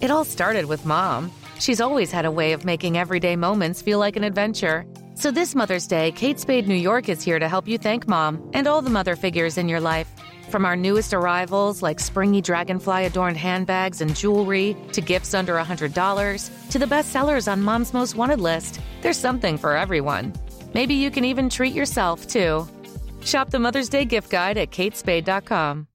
It all started with mom. She's always had a way of making everyday moments feel like an adventure. So this Mother's Day, Kate Spade New York is here to help you thank mom and all the mother figures in your life. From our newest arrivals, like springy dragonfly adorned handbags and jewelry, to gifts under $100, to the best sellers on mom's most wanted list, there's something for everyone. Maybe you can even treat yourself, too. Shop the Mother's Day gift guide at katespade.com.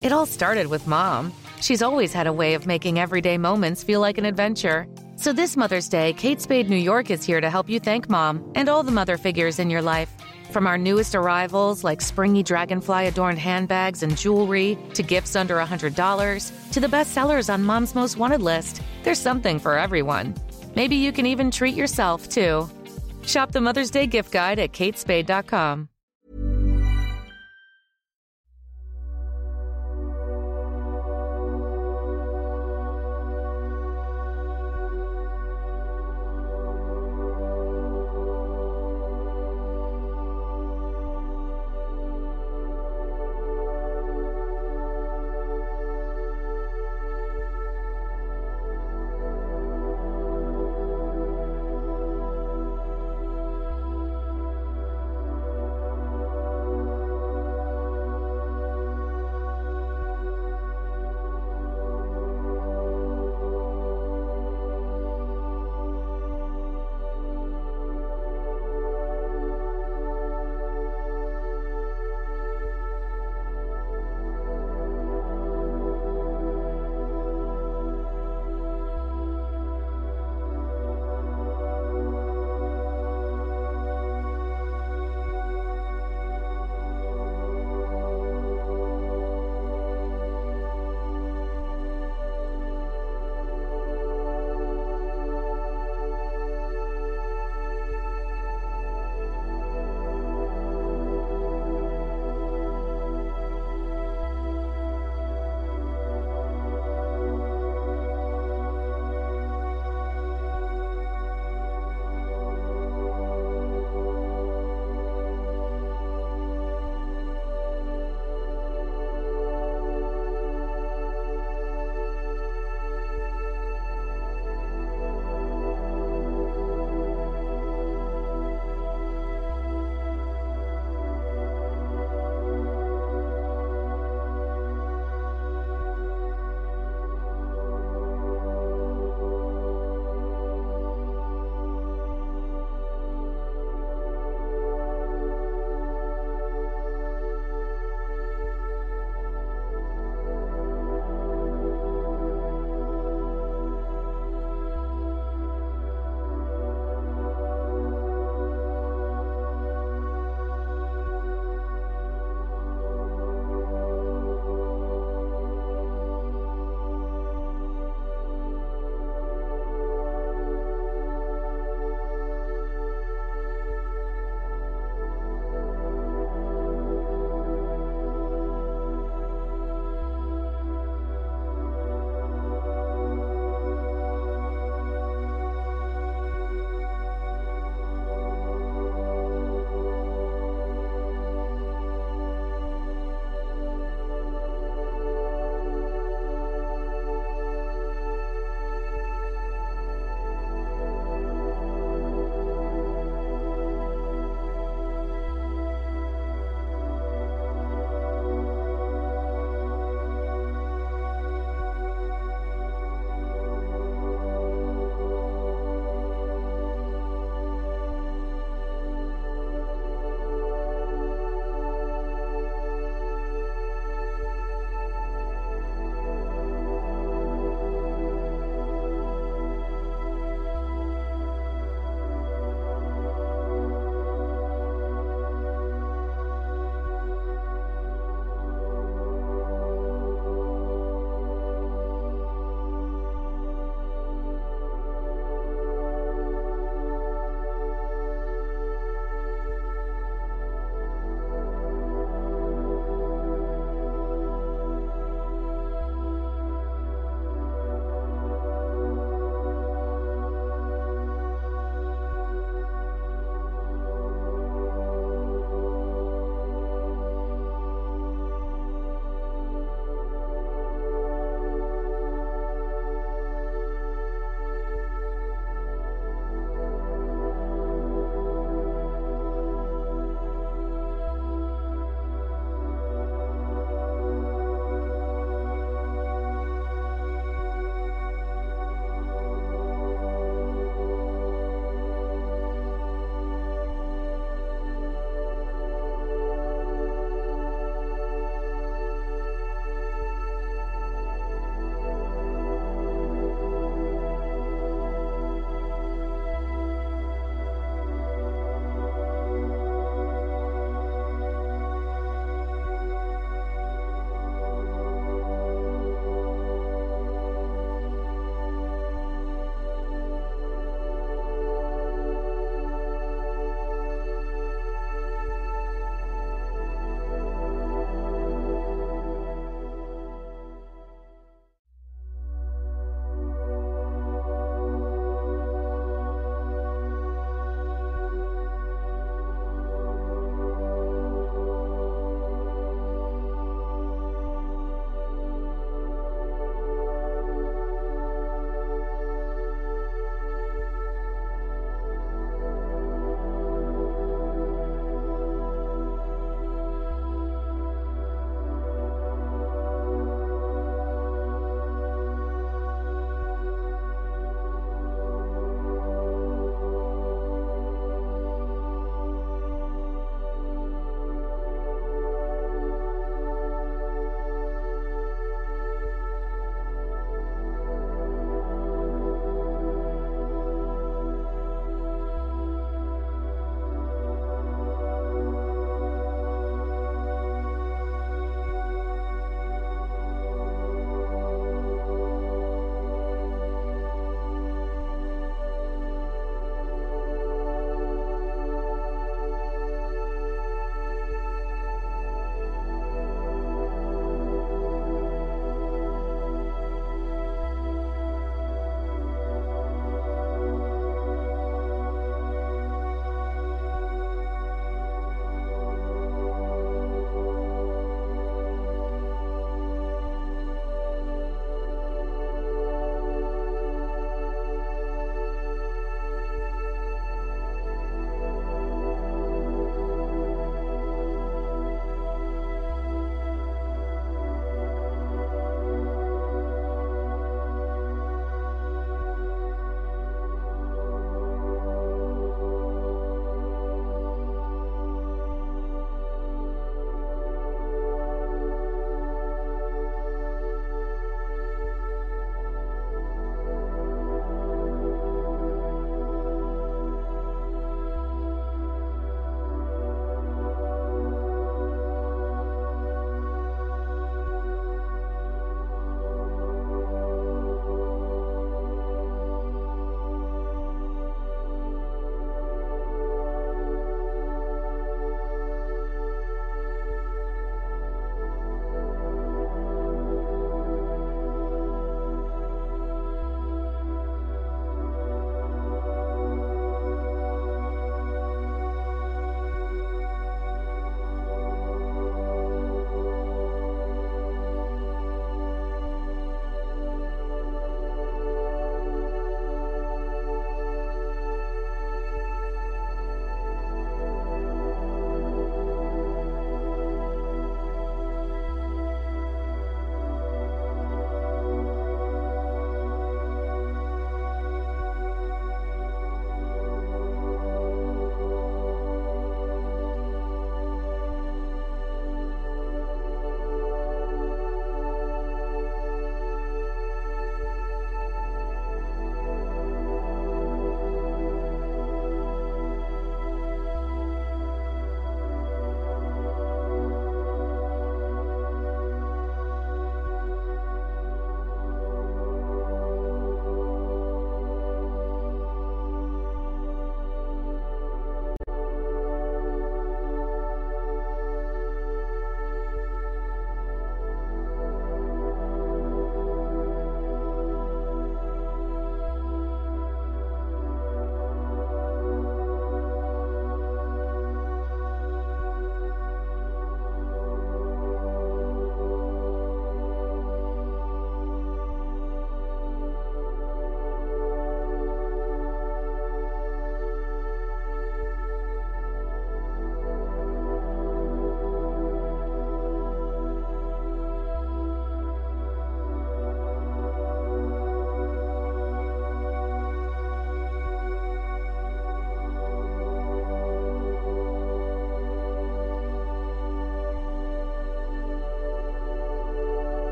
It all started with mom. She's always had a way of making everyday moments feel like an adventure. So this Mother's Day, Kate Spade New York is here to help you thank mom and all the mother figures in your life. From our newest arrivals, like springy dragonfly adorned handbags and jewelry, to gifts under $100, to the best sellers on mom's most wanted list, there's something for everyone. Maybe you can even treat yourself, too. Shop the Mother's Day gift guide at katespade.com.